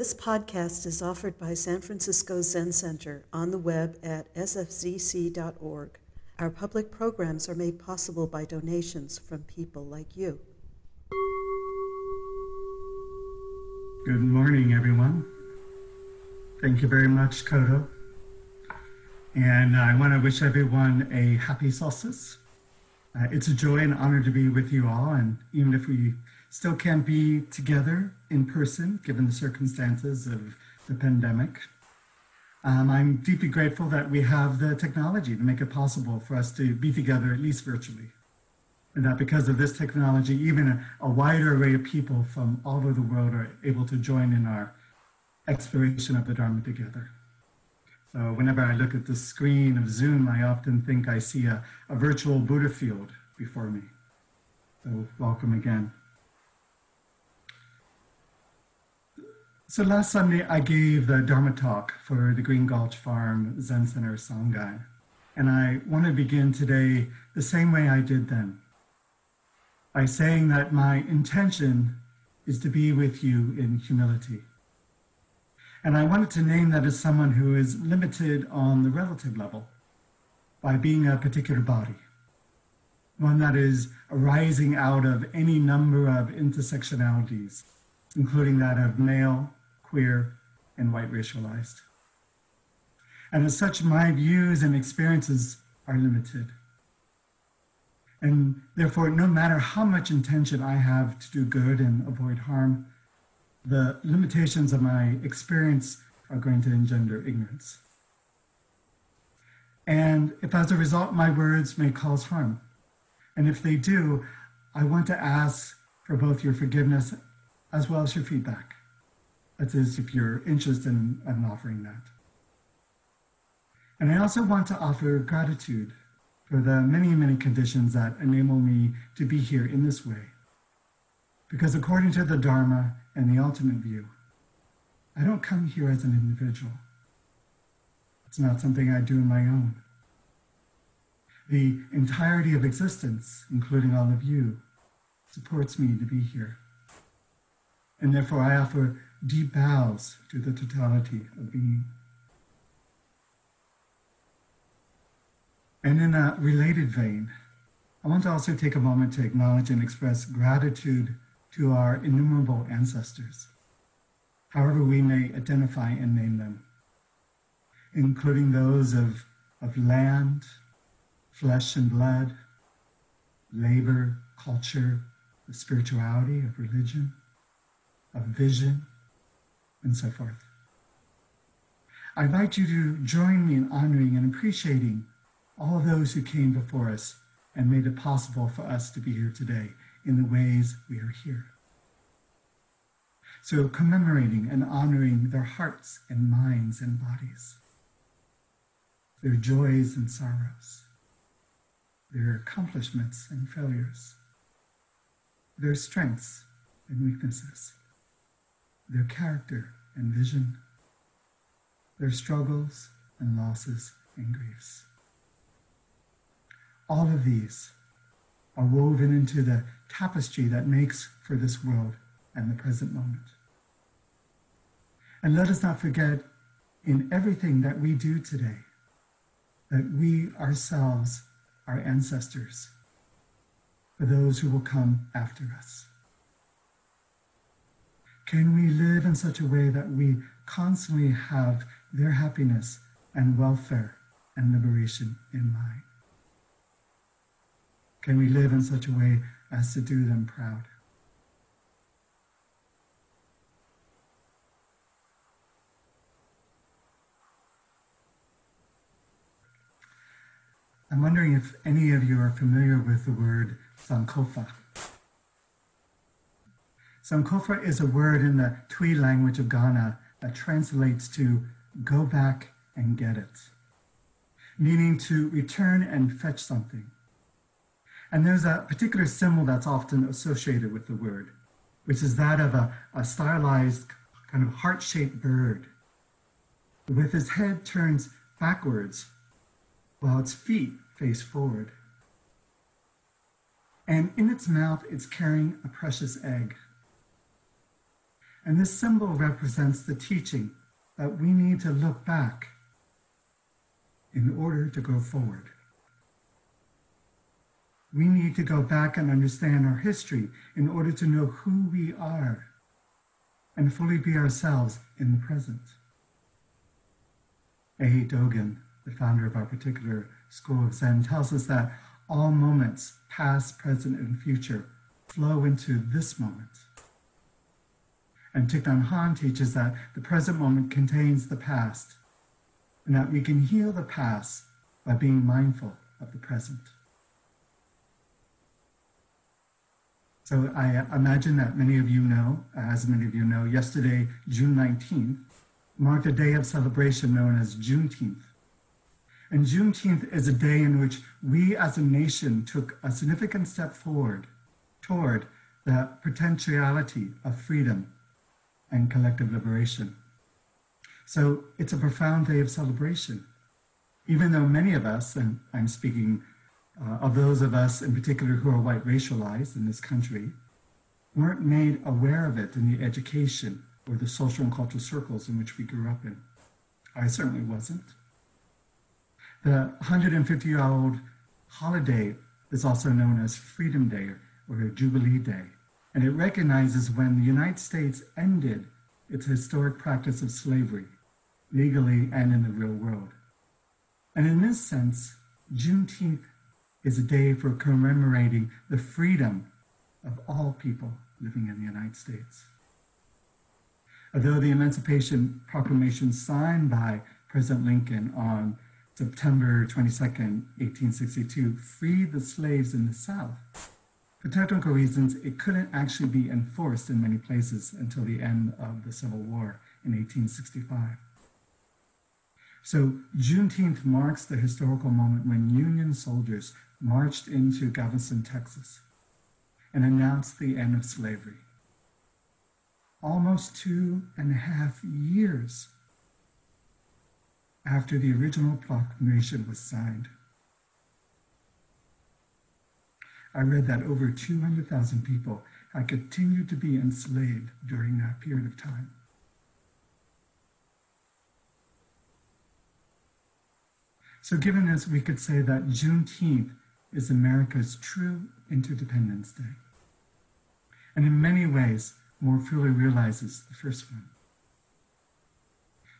This podcast is offered by San Francisco Zen Center on the web at sfzc.org. Our public programs are made possible by donations from people like you. Good morning, everyone. Thank you very much, Kodo. And I want to wish everyone a happy solstice. Uh, it's a joy and honor to be with you all. And even if we still can't be together in person, given the circumstances of the pandemic, um, I'm deeply grateful that we have the technology to make it possible for us to be together, at least virtually. And that because of this technology, even a, a wider array of people from all over the world are able to join in our exploration of the Dharma together. So whenever I look at the screen of Zoom, I often think I see a, a virtual Buddha field before me. So welcome again. So last Sunday, I gave the Dharma talk for the Green Gulch Farm Zen Center Sangha. And I want to begin today the same way I did then, by saying that my intention is to be with you in humility. And I wanted to name that as someone who is limited on the relative level by being a particular body, one that is arising out of any number of intersectionalities, including that of male, queer, and white racialized. And as such, my views and experiences are limited. And therefore, no matter how much intention I have to do good and avoid harm, the limitations of my experience are going to engender ignorance. And if as a result my words may cause harm, and if they do, I want to ask for both your forgiveness as well as your feedback. That is, if you're interested in, in offering that. And I also want to offer gratitude for the many, many conditions that enable me to be here in this way. Because according to the Dharma and the ultimate view, I don't come here as an individual. It's not something I do on my own. The entirety of existence, including all of you, supports me to be here. And therefore, I offer deep bows to the totality of being. And in a related vein, I want to also take a moment to acknowledge and express gratitude to our innumerable ancestors, however we may identify and name them, including those of, of land, flesh and blood, labor, culture, of spirituality, of religion, of vision, and so forth. I invite you to join me in honoring and appreciating all those who came before us and made it possible for us to be here today in the ways we are here. So, commemorating and honoring their hearts and minds and bodies, their joys and sorrows, their accomplishments and failures, their strengths and weaknesses, their character and vision, their struggles and losses and griefs. All of these are woven into the tapestry that makes for this world and the present moment. And let us not forget in everything that we do today that we ourselves are ancestors for those who will come after us. Can we live in such a way that we constantly have their happiness and welfare and liberation in mind? Can we live in such a way as to do them proud? I'm wondering if any of you are familiar with the word Sankofa. Sankofa is a word in the Twi language of Ghana that translates to go back and get it, meaning to return and fetch something. And there's a particular symbol that's often associated with the word, which is that of a, a stylized kind of heart shaped bird with his head turned backwards while its feet face forward. And in its mouth, it's carrying a precious egg. And this symbol represents the teaching that we need to look back in order to go forward. We need to go back and understand our history in order to know who we are and fully be ourselves in the present. A. Dogen, the founder of our particular school of Zen, tells us that all moments, past, present, and future, flow into this moment. And Thich Nhat Hanh teaches that the present moment contains the past, and that we can heal the past by being mindful of the present. So I uh, imagine that many of you know, as many of you know, yesterday, June 19th, marked a day of celebration known as Juneteenth. And Juneteenth is a day in which we as a nation took a significant step forward toward the potentiality of freedom and collective liberation. So it's a profound day of celebration. Even though many of us, and I'm speaking uh, of those of us in particular who are white racialized in this country, weren't made aware of it in the education or the social and cultural circles in which we grew up in. I certainly wasn't. The 150 year old holiday is also known as Freedom Day or Jubilee Day, and it recognizes when the United States ended its historic practice of slavery, legally and in the real world. And in this sense, Juneteenth is a day for commemorating the freedom of all people living in the United States. Although the Emancipation Proclamation signed by President Lincoln on September 22, 1862, freed the slaves in the South, for technical reasons, it couldn't actually be enforced in many places until the end of the Civil War in 1865. So Juneteenth marks the historical moment when Union soldiers marched into Galveston, Texas, and announced the end of slavery. Almost two and a half years after the original proclamation was signed. I read that over 200,000 people had continued to be enslaved during that period of time. So, given this, we could say that Juneteenth is America's true Interdependence Day, and in many ways more fully realizes the first one.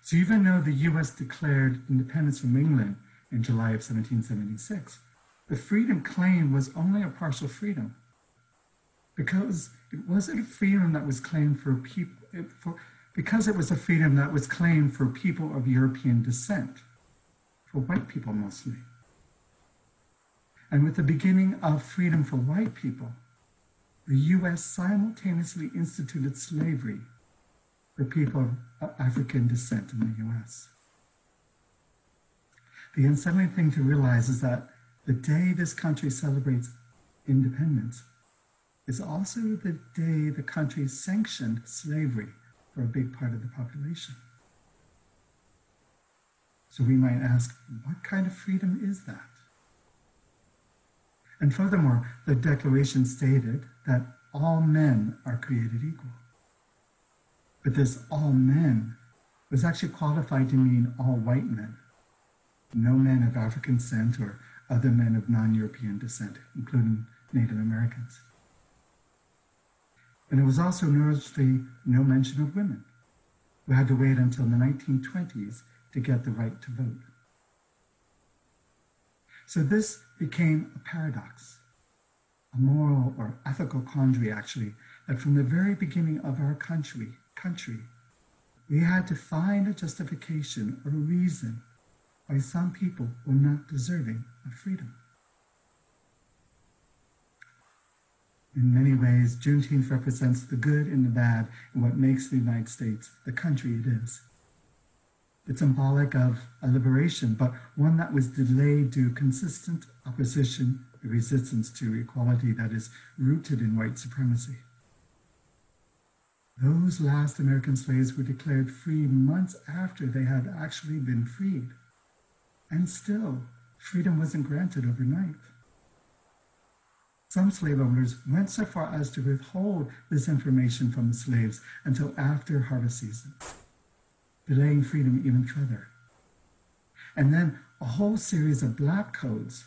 So, even though the US declared independence from England in July of 1776, the freedom claim was only a partial freedom because it wasn't a freedom that was claimed for people, for, because it was a freedom that was claimed for people of European descent, for white people mostly. And with the beginning of freedom for white people, the U.S. simultaneously instituted slavery for people of African descent in the U.S. The unsettling thing to realize is that the day this country celebrates independence is also the day the country sanctioned slavery for a big part of the population. So we might ask, what kind of freedom is that? And furthermore, the Declaration stated that all men are created equal. But this all men was actually qualified to mean all white men, no men of African descent or other men of non European descent, including Native Americans. And it was also noticeably no mention of women, who had to wait until the 1920s to get the right to vote. So this became a paradox, a moral or ethical quandary, actually, that from the very beginning of our country, country, we had to find a justification or a reason why some people were not deserving of freedom. In many ways, Juneteenth represents the good and the bad and what makes the United States the country it is. It's symbolic of a liberation, but one that was delayed due consistent opposition resistance to equality that is rooted in white supremacy. Those last American slaves were declared free months after they had actually been freed. And still, freedom wasn't granted overnight. Some slave owners went so far as to withhold this information from the slaves until after harvest season, delaying freedom even further. And then a whole series of black codes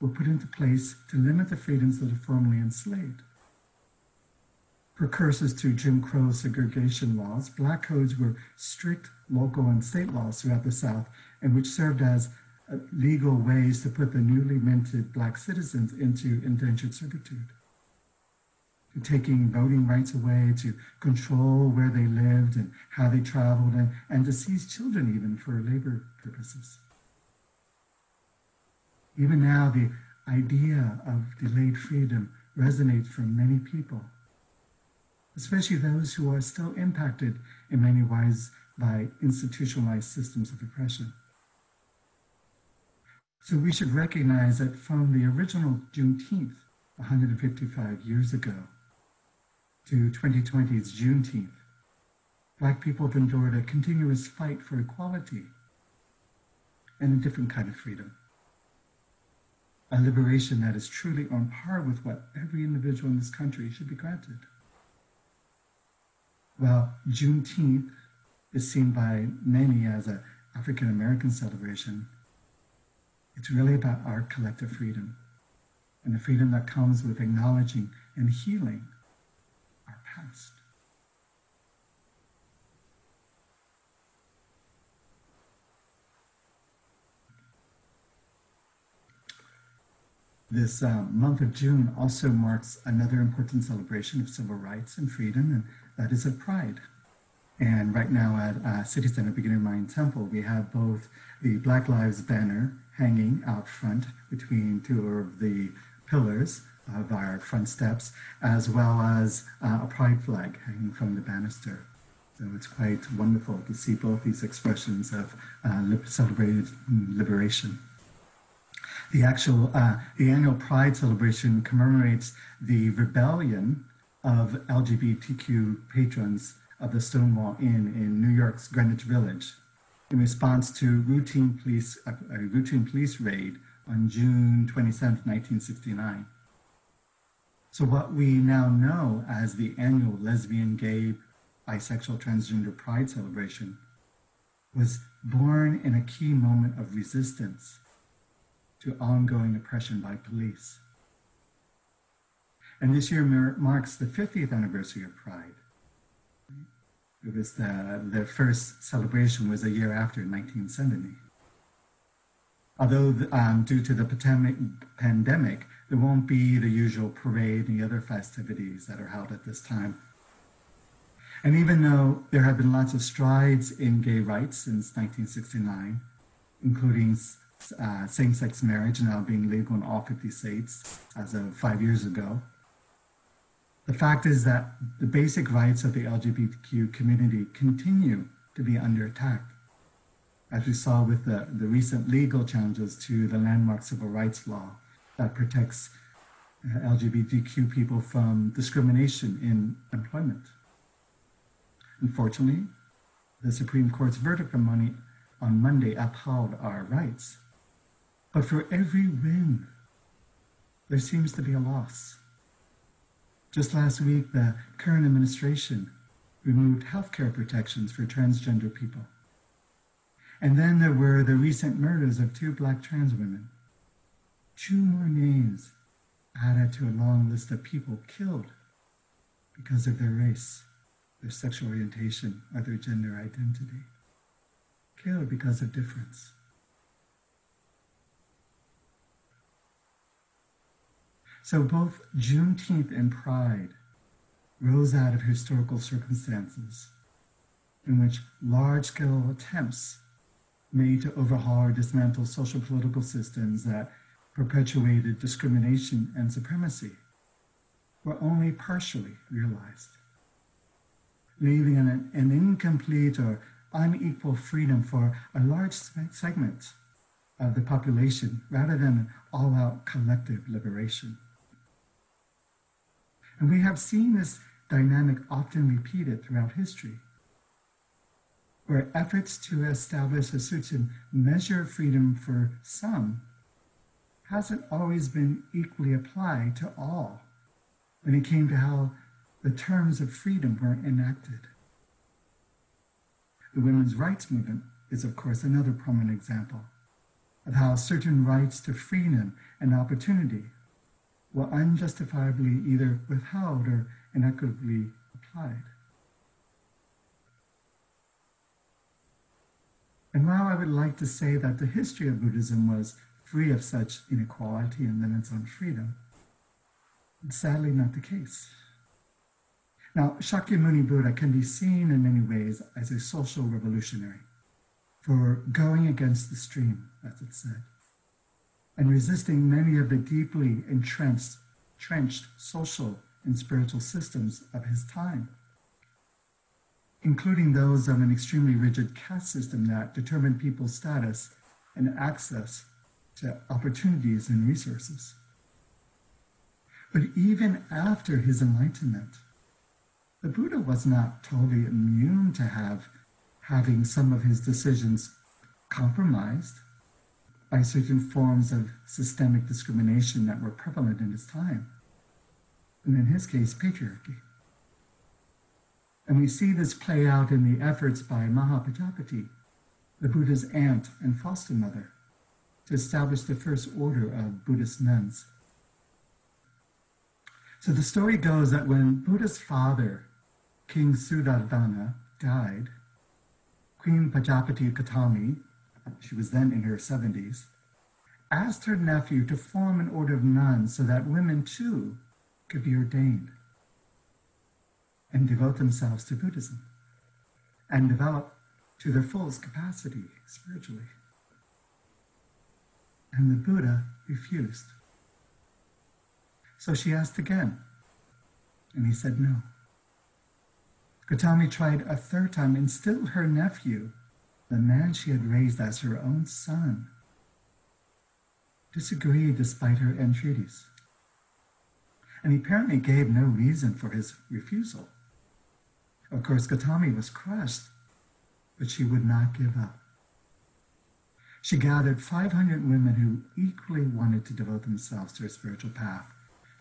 were put into place to limit the freedoms of the formerly enslaved. Precursors to Jim Crow segregation laws, black codes were strict local and state laws throughout the South, and which served as legal ways to put the newly minted black citizens into indentured servitude. To taking voting rights away, to control where they lived and how they traveled, and, and to seize children even for labor purposes. Even now, the idea of delayed freedom resonates for many people, especially those who are still impacted in many ways by institutionalized systems of oppression. So we should recognize that from the original Juneteenth, 155 years ago, to 2020's Juneteenth, Black people have endured a continuous fight for equality and a different kind of freedom a liberation that is truly on par with what every individual in this country should be granted. Well, Juneteenth is seen by many as an African American celebration. It's really about our collective freedom and the freedom that comes with acknowledging and healing our past. This uh, month of June also marks another important celebration of civil rights and freedom, and that is at Pride. And right now at uh, City Center Beginner Mind Temple, we have both the Black Lives banner hanging out front between two of the pillars of our front steps, as well as uh, a pride flag hanging from the banister. So it's quite wonderful to see both these expressions of uh, celebrated liberation. The actual uh, the annual Pride celebration commemorates the rebellion of LGBTQ patrons of the Stonewall Inn in New York's Greenwich Village in response to routine police a, a routine police raid on June 27, 1969. So what we now know as the annual lesbian, gay, bisexual, transgender pride celebration was born in a key moment of resistance to ongoing oppression by police. And this year mar- marks the 50th anniversary of Pride. It was the, the first celebration was a year after 1970. Although um, due to the pandemic, there won't be the usual parade and the other festivities that are held at this time. And even though there have been lots of strides in gay rights since 1969, including uh, same sex marriage now being legal in all 50 states as of five years ago. The fact is that the basic rights of the LGBTQ community continue to be under attack, as we saw with the, the recent legal challenges to the landmark civil rights law that protects uh, LGBTQ people from discrimination in employment. Unfortunately, the Supreme Court's verdict on, money, on Monday upheld our rights but for every win, there seems to be a loss. Just last week, the current administration removed health care protections for transgender people. And then there were the recent murders of two black trans women. Two more names added to a long list of people killed because of their race, their sexual orientation, or their gender identity. Killed because of difference. So both Juneteenth and Pride rose out of historical circumstances in which large scale attempts made to overhaul or dismantle social political systems that perpetuated discrimination and supremacy were only partially realized, leaving an, an incomplete or unequal freedom for a large segment of the population rather than an all out collective liberation. And we have seen this dynamic often repeated throughout history, where efforts to establish a certain measure of freedom for some hasn't always been equally applied to all when it came to how the terms of freedom were enacted. The women's rights movement is, of course, another prominent example of how certain rights to freedom and opportunity were unjustifiably either withheld or inequitably applied. And while I would like to say that the history of Buddhism was free of such inequality and limits on freedom, it's sadly not the case. Now, Shakyamuni Buddha can be seen in many ways as a social revolutionary for going against the stream, as it said, and resisting many of the deeply entrenched, social and spiritual systems of his time, including those of an extremely rigid caste system that determined people's status and access to opportunities and resources. But even after his enlightenment, the Buddha was not totally immune to have having some of his decisions compromised by certain forms of systemic discrimination that were prevalent in his time. And in his case, patriarchy. And we see this play out in the efforts by Mahapajapati, the Buddha's aunt and foster mother, to establish the first order of Buddhist nuns. So the story goes that when Buddha's father, King Suddhodana, died, Queen Pajapati Gautami, she was then in her 70s, asked her nephew to form an order of nuns so that women too could be ordained and devote themselves to Buddhism and develop to their fullest capacity spiritually. And the Buddha refused. So she asked again, and he said no. Gautami tried a third time, and still her nephew, the man she had raised as her own son, disagreed despite her entreaties. And he apparently gave no reason for his refusal. Of course, Gautami was crushed, but she would not give up. She gathered 500 women who equally wanted to devote themselves to her spiritual path,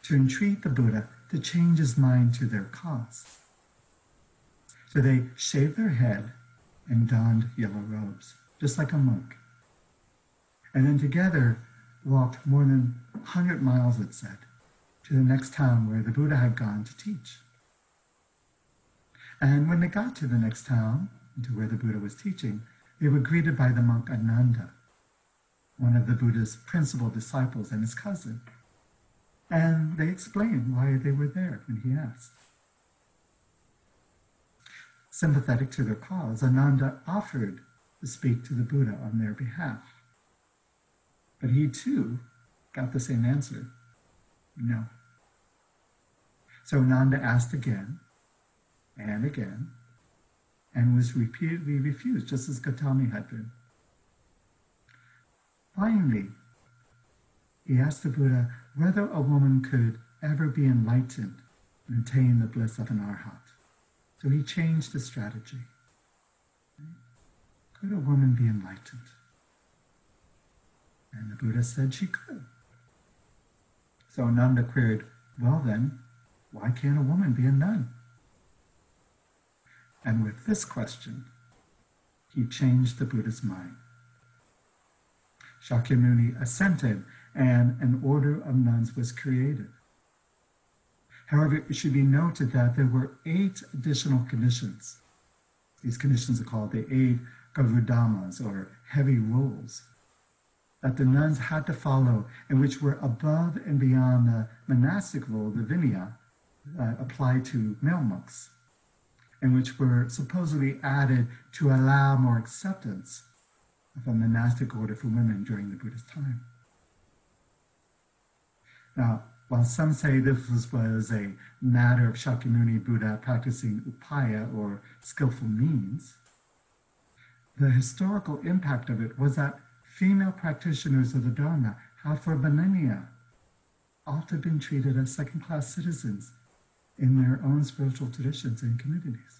to entreat the Buddha to change his mind to their cause. So they shaved their head and donned yellow robes, just like a monk. And then together walked more than 100 miles, it said, to the next town where the Buddha had gone to teach. And when they got to the next town, to where the Buddha was teaching, they were greeted by the monk Ananda, one of the Buddha's principal disciples and his cousin. And they explained why they were there when he asked. Sympathetic to their cause, Ananda offered to speak to the Buddha on their behalf. But he too got the same answer no. So Ananda asked again and again and was repeatedly refused, just as Gautami had been. Finally, he asked the Buddha whether a woman could ever be enlightened and attain the bliss of an arhat. So he changed the strategy. Could a woman be enlightened? And the Buddha said she could. So Ananda queried, Well then, why can't a woman be a nun? And with this question, he changed the Buddha's mind. Shakyamuni assented, and an order of nuns was created. However, it should be noted that there were eight additional conditions. These conditions are called the eight Garudhammas, or heavy rules, that the nuns had to follow, and which were above and beyond the monastic rule, the Vinaya, uh, applied to male monks, and which were supposedly added to allow more acceptance of a monastic order for women during the Buddhist time. Now, while some say this was a matter of Shakyamuni Buddha practicing upaya or skillful means, the historical impact of it was that female practitioners of the Dharma have for millennia often been treated as second class citizens in their own spiritual traditions and communities.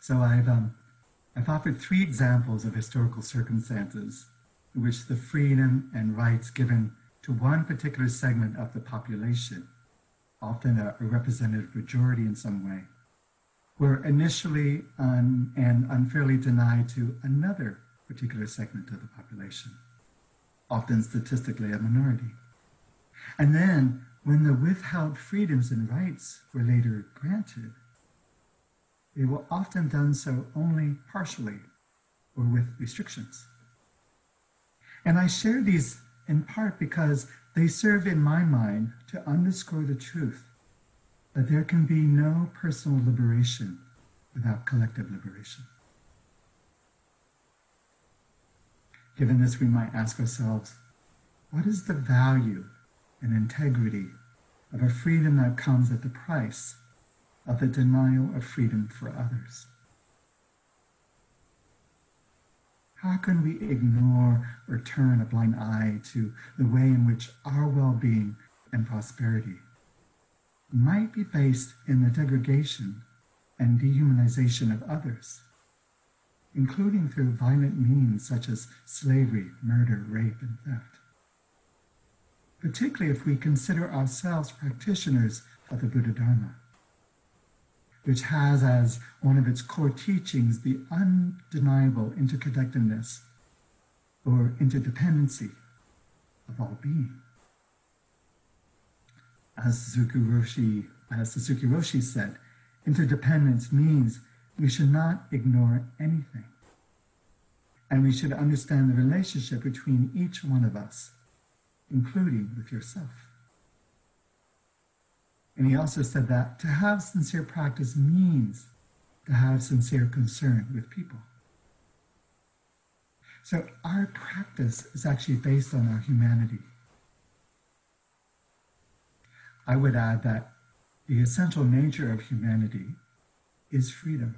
So I've, um, I've offered three examples of historical circumstances in which the freedom and rights given to one particular segment of the population, often a, representative majority in some way, were initially un, and unfairly denied to another particular segment of the population, often statistically a minority. And then, when the withheld freedoms and rights were later granted, they were often done so only partially or with restrictions. And I share these in part because they serve in my mind to underscore the truth that there can be no personal liberation without collective liberation. Given this, we might ask ourselves what is the value and integrity of a freedom that comes at the price of the denial of freedom for others? How can we ignore or turn a blind eye to the way in which our well being and prosperity might be based in the degradation and dehumanization of others, including through violent means such as slavery, murder, rape, and theft? Particularly if we consider ourselves practitioners of the Buddha Dharma which has as one of its core teachings the undeniable interconnectedness or interdependency of all being. As Suzuki Roshi, as Suzuki Roshi said, interdependence means we should not ignore anything. And we should understand the relationship between each one of us, including with yourself. And he also said that to have sincere practice means to have sincere concern with people. So our practice is actually based on our humanity. I would add that the essential nature of humanity is freedom.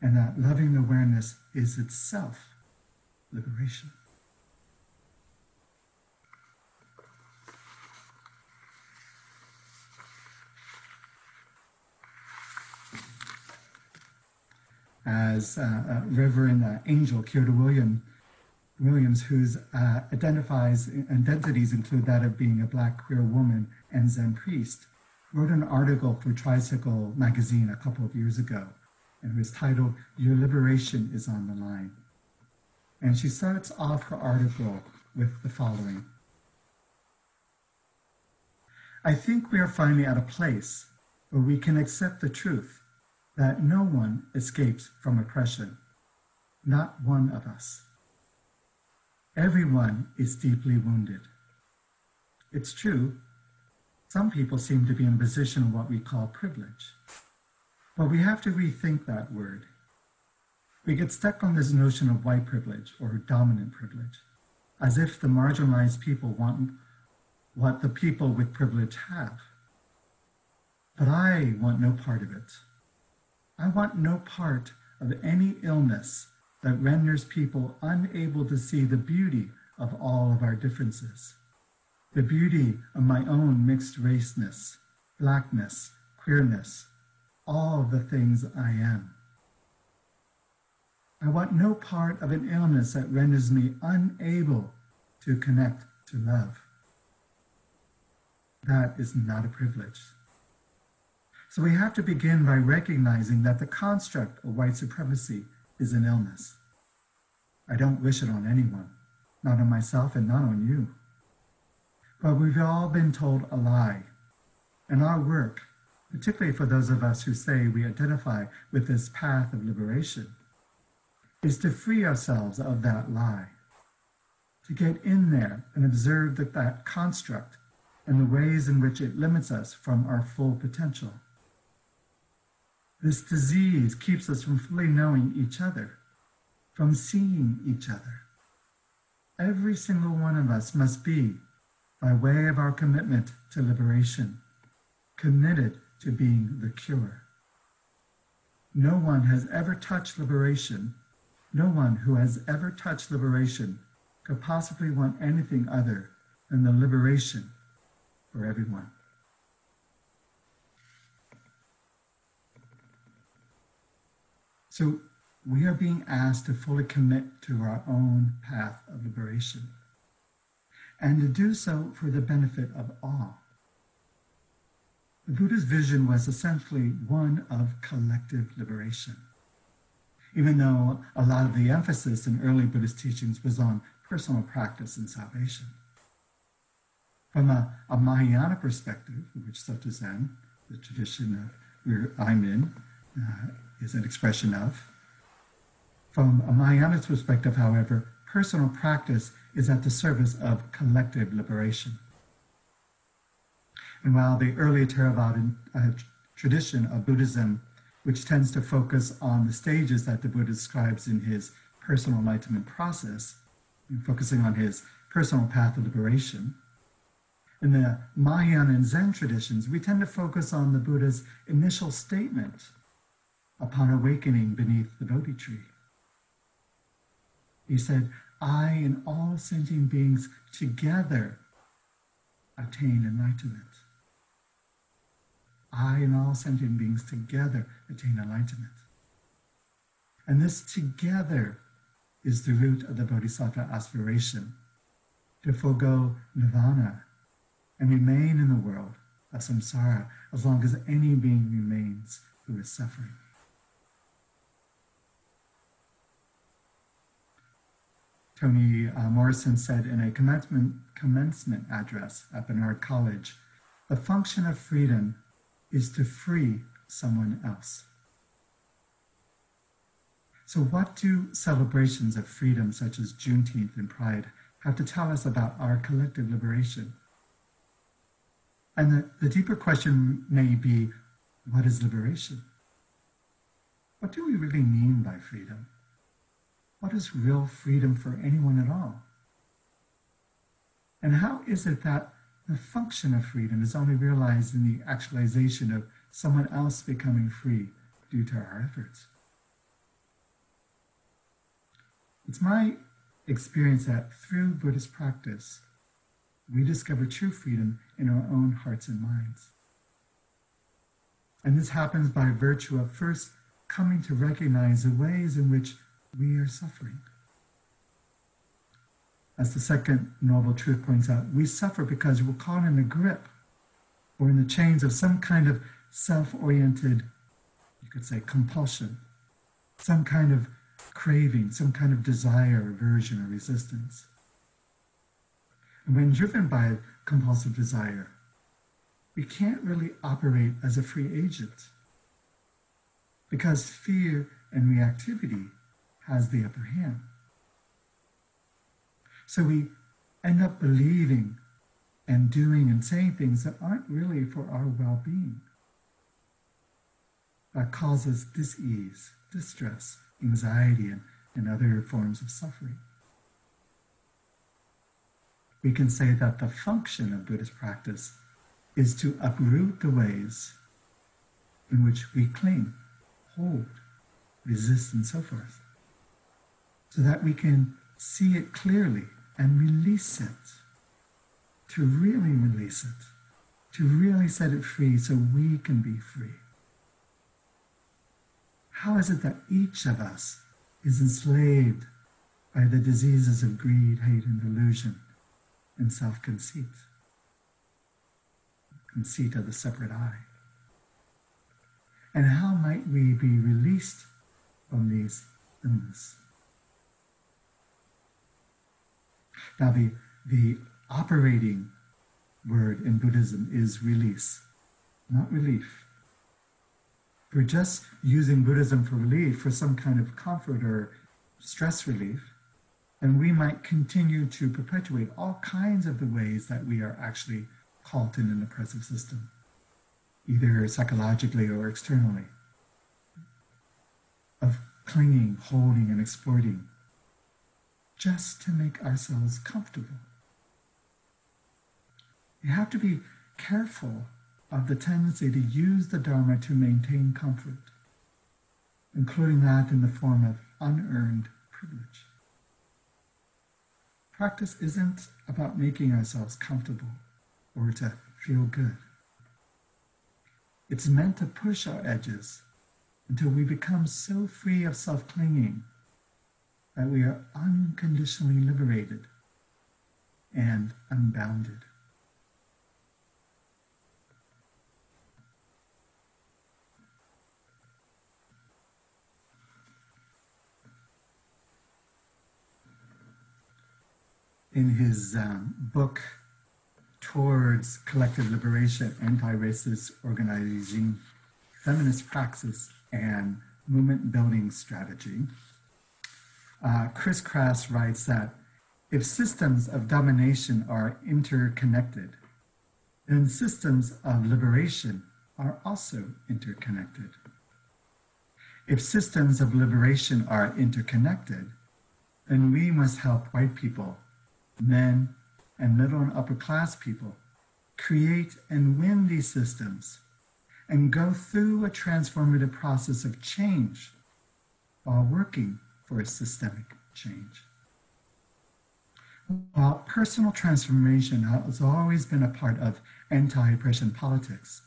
And that loving awareness is itself liberation. As Reverend uh, Angel Kyodo William, Williams, whose uh, identifies identities include that of being a black queer woman and Zen priest, wrote an article for Tricycle magazine a couple of years ago, and it was titled "Your Liberation is on the Line." And she starts off her article with the following. I think we are finally at a place where we can accept the truth that no one escapes from oppression, not one of us. Everyone is deeply wounded. It's true, some people seem to be in position of what we call privilege. But we have to rethink that word. We get stuck on this notion of white privilege or dominant privilege, as if the marginalized people want what the people with privilege have. But I want no part of it. I want no part of any illness that renders people unable to see the beauty of all of our differences, the beauty of my own mixed raceness, blackness, queerness, all the things I am. I want no part of an illness that renders me unable to connect to love. That is not a privilege. So we have to begin by recognizing that the construct of white supremacy is an illness. I don't wish it on anyone, not on myself and not on you. But we've all been told a lie. And our work, particularly for those of us who say we identify with this path of liberation, is to free ourselves of that lie, to get in there and observe that, that construct and the ways in which it limits us from our full potential. This disease keeps us from fully knowing each other, from seeing each other. Every single one of us must be, by way of our commitment to liberation, committed to being the cure. No one has ever touched liberation. No one who has ever touched liberation could possibly want anything other than the liberation for everyone. So we are being asked to fully commit to our own path of liberation and to do so for the benefit of all. The Buddha's vision was essentially one of collective liberation, even though a lot of the emphasis in early Buddhist teachings was on personal practice and salvation. From a, a Mahayana perspective, which Soto Zen, the tradition of where I'm in, uh, is an expression of, from a Mahayana perspective, however, personal practice is at the service of collective liberation. And while the early Theravada uh, tradition of Buddhism, which tends to focus on the stages that the Buddha describes in his personal enlightenment process, focusing on his personal path of liberation, in the Mahayana and Zen traditions, we tend to focus on the Buddha's initial statement upon awakening beneath the Bodhi tree. He said, I and all sentient beings together attain enlightenment. I and all sentient beings together attain enlightenment. And this together is the root of the Bodhisattva aspiration to forego nirvana and remain in the world of samsara as long as any being remains who is suffering. Toni uh, Morrison said in a commencement, commencement address at Barnard College, the function of freedom is to free someone else. So, what do celebrations of freedom, such as Juneteenth and Pride, have to tell us about our collective liberation? And the, the deeper question may be what is liberation? What do we really mean by freedom? What is real freedom for anyone at all? And how is it that the function of freedom is only realized in the actualization of someone else becoming free due to our efforts? It's my experience that through Buddhist practice, we discover true freedom in our own hearts and minds. And this happens by virtue of first coming to recognize the ways in which we are suffering. As the second noble truth points out, we suffer because we're caught in a grip or in the chains of some kind of self oriented, you could say, compulsion, some kind of craving, some kind of desire, aversion, or resistance. And when driven by compulsive desire, we can't really operate as a free agent because fear and reactivity has the upper hand. So we end up believing and doing and saying things that aren't really for our well being. That causes disease, distress, anxiety, and, and other forms of suffering. We can say that the function of Buddhist practice is to uproot the ways in which we cling, hold, resist, and so forth so that we can see it clearly and release it, to really release it, to really set it free so we can be free. How is it that each of us is enslaved by the diseases of greed, hate, and delusion and self conceit? Conceit of the separate I. And how might we be released from these illnesses? Now, the, the operating word in Buddhism is release, not relief. We're just using Buddhism for relief, for some kind of comfort or stress relief, and we might continue to perpetuate all kinds of the ways that we are actually caught in an oppressive system, either psychologically or externally, of clinging, holding, and exploiting just to make ourselves comfortable. We have to be careful of the tendency to use the Dharma to maintain comfort, including that in the form of unearned privilege. Practice isn't about making ourselves comfortable or to feel good. It's meant to push our edges until we become so free of self clinging that we are unconditionally liberated and unbounded. In his um, book, Towards Collective Liberation Anti Racist Organizing, Feminist Praxis, and Movement Building Strategy, uh, Chris Crass writes that if systems of domination are interconnected, then systems of liberation are also interconnected. If systems of liberation are interconnected, then we must help white people, men, and middle and upper class people create and win these systems and go through a transformative process of change while working for a systemic change. While personal transformation has always been a part of anti oppression politics,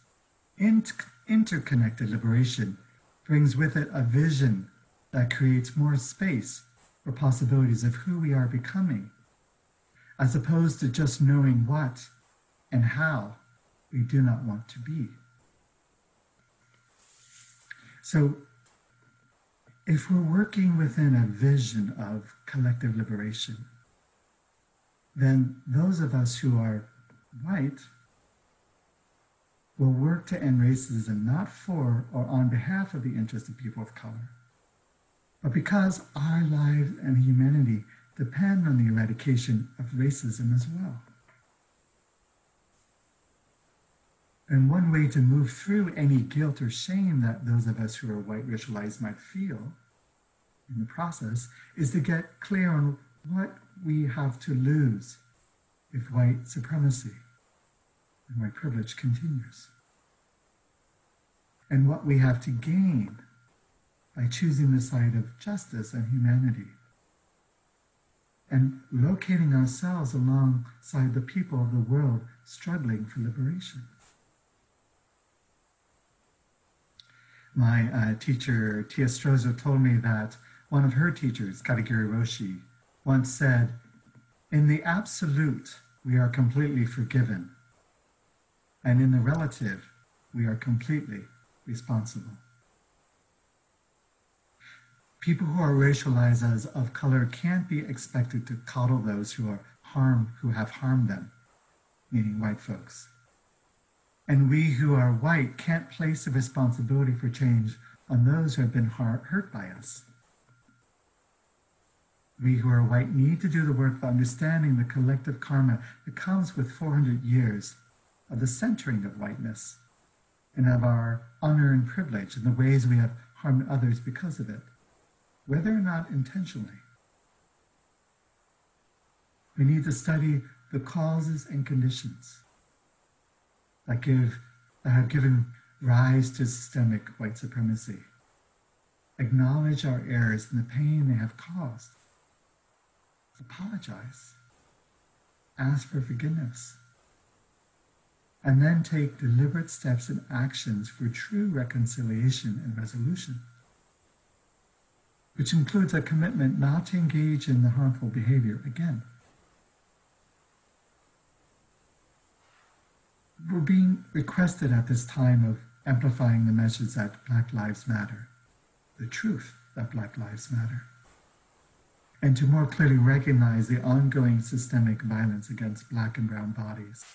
interconnected liberation brings with it a vision that creates more space for possibilities of who we are becoming, as opposed to just knowing what and how we do not want to be. So, if we're working within a vision of collective liberation, then those of us who are white will work to end racism not for or on behalf of the interests of people of color, but because our lives and humanity depend on the eradication of racism as well. And one way to move through any guilt or shame that those of us who are white racialized might feel in the process is to get clear on what we have to lose if white supremacy and white privilege continues. And what we have to gain by choosing the side of justice and humanity. And locating ourselves alongside the people of the world struggling for liberation. My uh, teacher, Teah Strozer, told me that one of her teachers, Katagiri Roshi, once said, In the absolute, we are completely forgiven. And in the relative, we are completely responsible. People who are racialized as of color can't be expected to coddle those who are harmed, who have harmed them, meaning white folks. And we who are white can't place the responsibility for change on those who have been hurt by us. We who are white need to do the work of understanding the collective karma that comes with 400 years of the centering of whiteness and of our unearned privilege and the ways we have harmed others because of it, whether or not intentionally. We need to study the causes and conditions that give that have given rise to systemic white supremacy. Acknowledge our errors and the pain they have caused. Apologize. Ask for forgiveness. And then take deliberate steps and actions for true reconciliation and resolution, which includes a commitment not to engage in the harmful behavior again. We're being requested at this time of amplifying the message that Black Lives Matter, the truth that Black Lives Matter, and to more clearly recognize the ongoing systemic violence against Black and Brown bodies.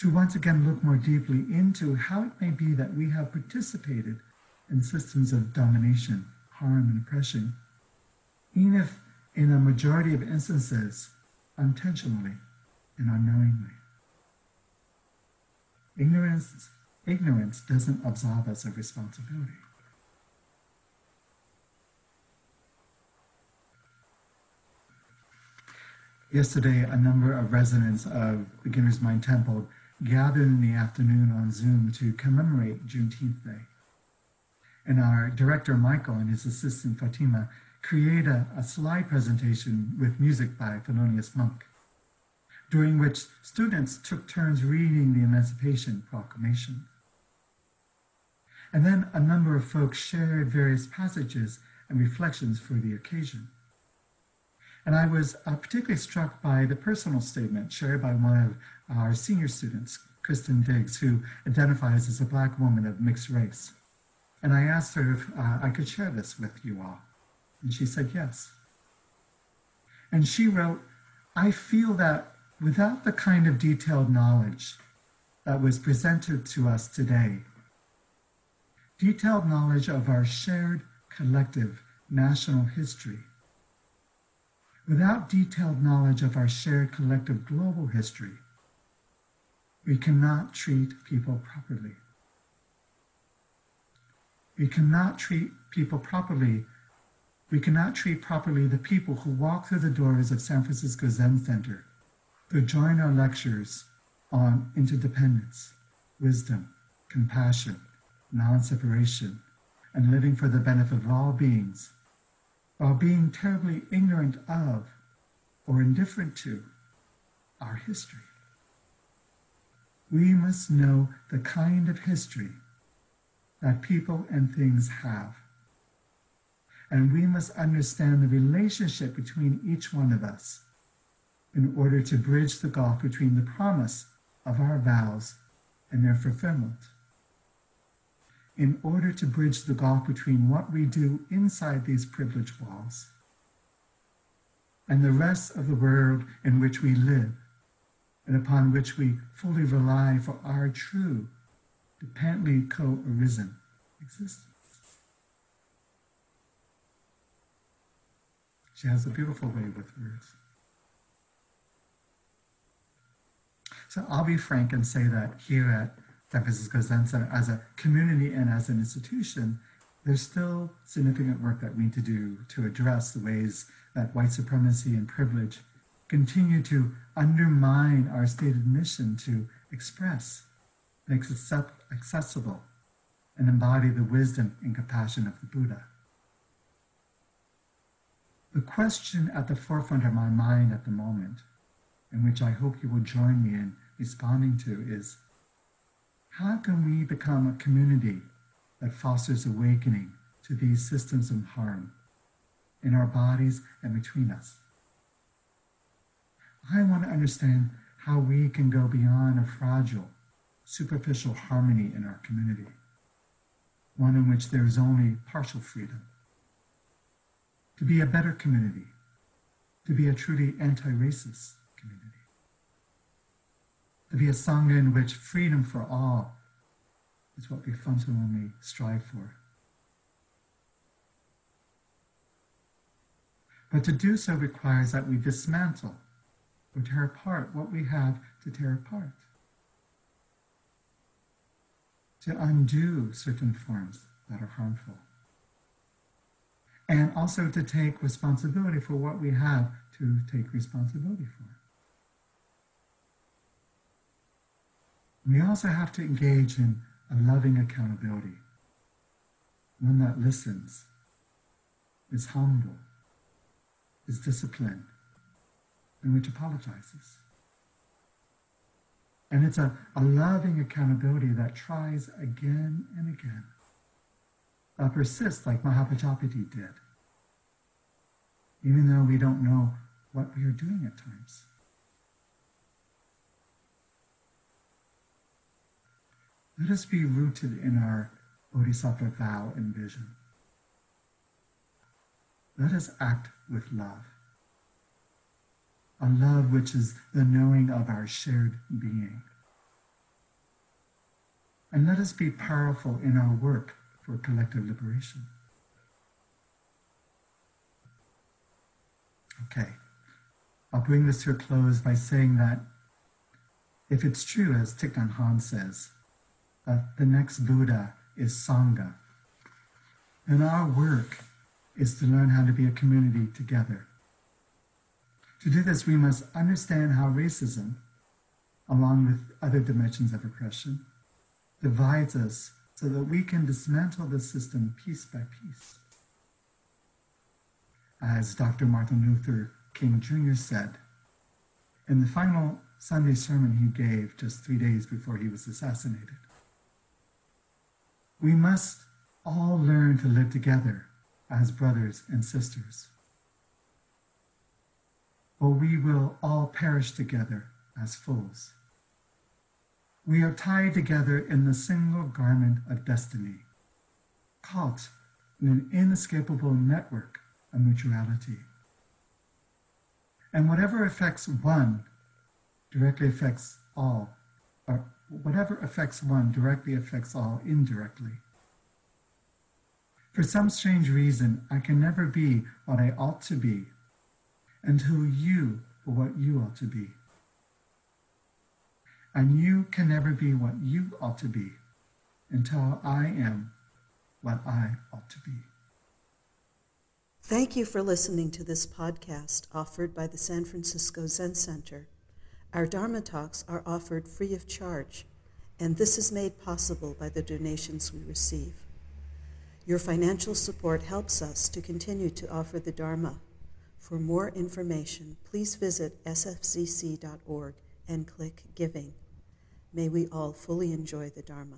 To once again look more deeply into how it may be that we have participated in systems of domination, harm, and oppression, even if in a majority of instances unintentionally and unknowingly. Ignorance, ignorance doesn't absolve us of responsibility. Yesterday, a number of residents of Beginner's Mind Temple gathered in the afternoon on Zoom to commemorate Juneteenth Day. And our director, Michael, and his assistant, Fatima, created a, slide presentation with music by Thelonious Monk during which students took turns reading the Emancipation Proclamation. And then a number of folks shared various passages and reflections for the occasion. And I was uh, particularly struck by the personal statement shared by one of our senior students, Kristen Diggs, who identifies as a Black woman of mixed race. And I asked her if uh, I could share this with you all. And she said yes. And she wrote, I feel that without the kind of detailed knowledge that was presented to us today, detailed knowledge of our shared collective national history, without detailed knowledge of our shared collective global history, we cannot treat people properly. We cannot treat people properly. We cannot treat properly the people who walk through the doors of San Francisco Zen Center who join our lectures on interdependence, wisdom, compassion, non separation, and living for the benefit of all beings, while being terribly ignorant of or indifferent to our history. We must know the kind of history that people and things have. And we must understand the relationship between each one of us in order to bridge the gulf between the promise of our vows and their fulfillment. In order to bridge the gulf between what we do inside these privileged walls and the rest of the world in which we live and upon which we fully rely for our true, dependently co arisen existence. She has a beautiful way with words. So I'll be frank and say that here at San Francisco Zen Center, as a community and as an institution, there's still significant work that we need to do to address the ways that white supremacy and privilege continue to undermine our stated mission to express, make accessible, and embody the wisdom and compassion of the Buddha. The question at the forefront of my mind at the moment, and which I hope you will join me in responding to, is how can we become a community that fosters awakening to these systems of harm in our bodies and between us? I want to understand how we can go beyond a fragile, superficial harmony in our community, one in which there is only partial freedom. To be a better community, to be a truly anti racist be a Sangha in which freedom for all is what we fundamentally strive for. But to do so requires that we dismantle or tear apart what we have to tear apart. To undo certain forms that are harmful. And also to take responsibility for what we have to take responsibility for. We also have to engage in a loving accountability, one that listens, is humble, is disciplined, and which apologizes. And it's a, a loving accountability that tries again and again, that persists like Mahapajapati did, even though we don't know what we are doing at times. Let us be rooted in our Bodhisattva vow and vision. Let us act with love a love which is the knowing of our shared being. And let us be powerful in our work for collective liberation. Okay, I'll bring this to a close by saying that if it's true, as Thich Nhat Hanh says, that the next Buddha is Sangha, And our work is to learn how to be a community together to do this, we must understand how racism, along with other dimensions of oppression, divides us so that we can dismantle the system piece by piece. As Dr. Martin Luther King Jr. said in the final Sunday sermon he gave just three days before he was assassinated, We must all learn to live together as brothers and sisters, or we will all perish together as fools. We are tied together in the single garment of destiny, caught in an inescapable network of mutuality. And whatever affects one directly affects all, or whatever affects one directly affects all indirectly. For some strange reason, I can never be what I ought to be until you are what you ought to be. And you can never be what you ought to be until I am what I ought to be. Thank you for listening to this podcast offered by the San Francisco Zen Center. Our Dharma talks are offered free of charge, and this is made possible by the donations we receive. Your financial support helps us to continue to offer the Dharma. For more information, please visit sfzc.org and click Giving. May we all fully enjoy the Dharma.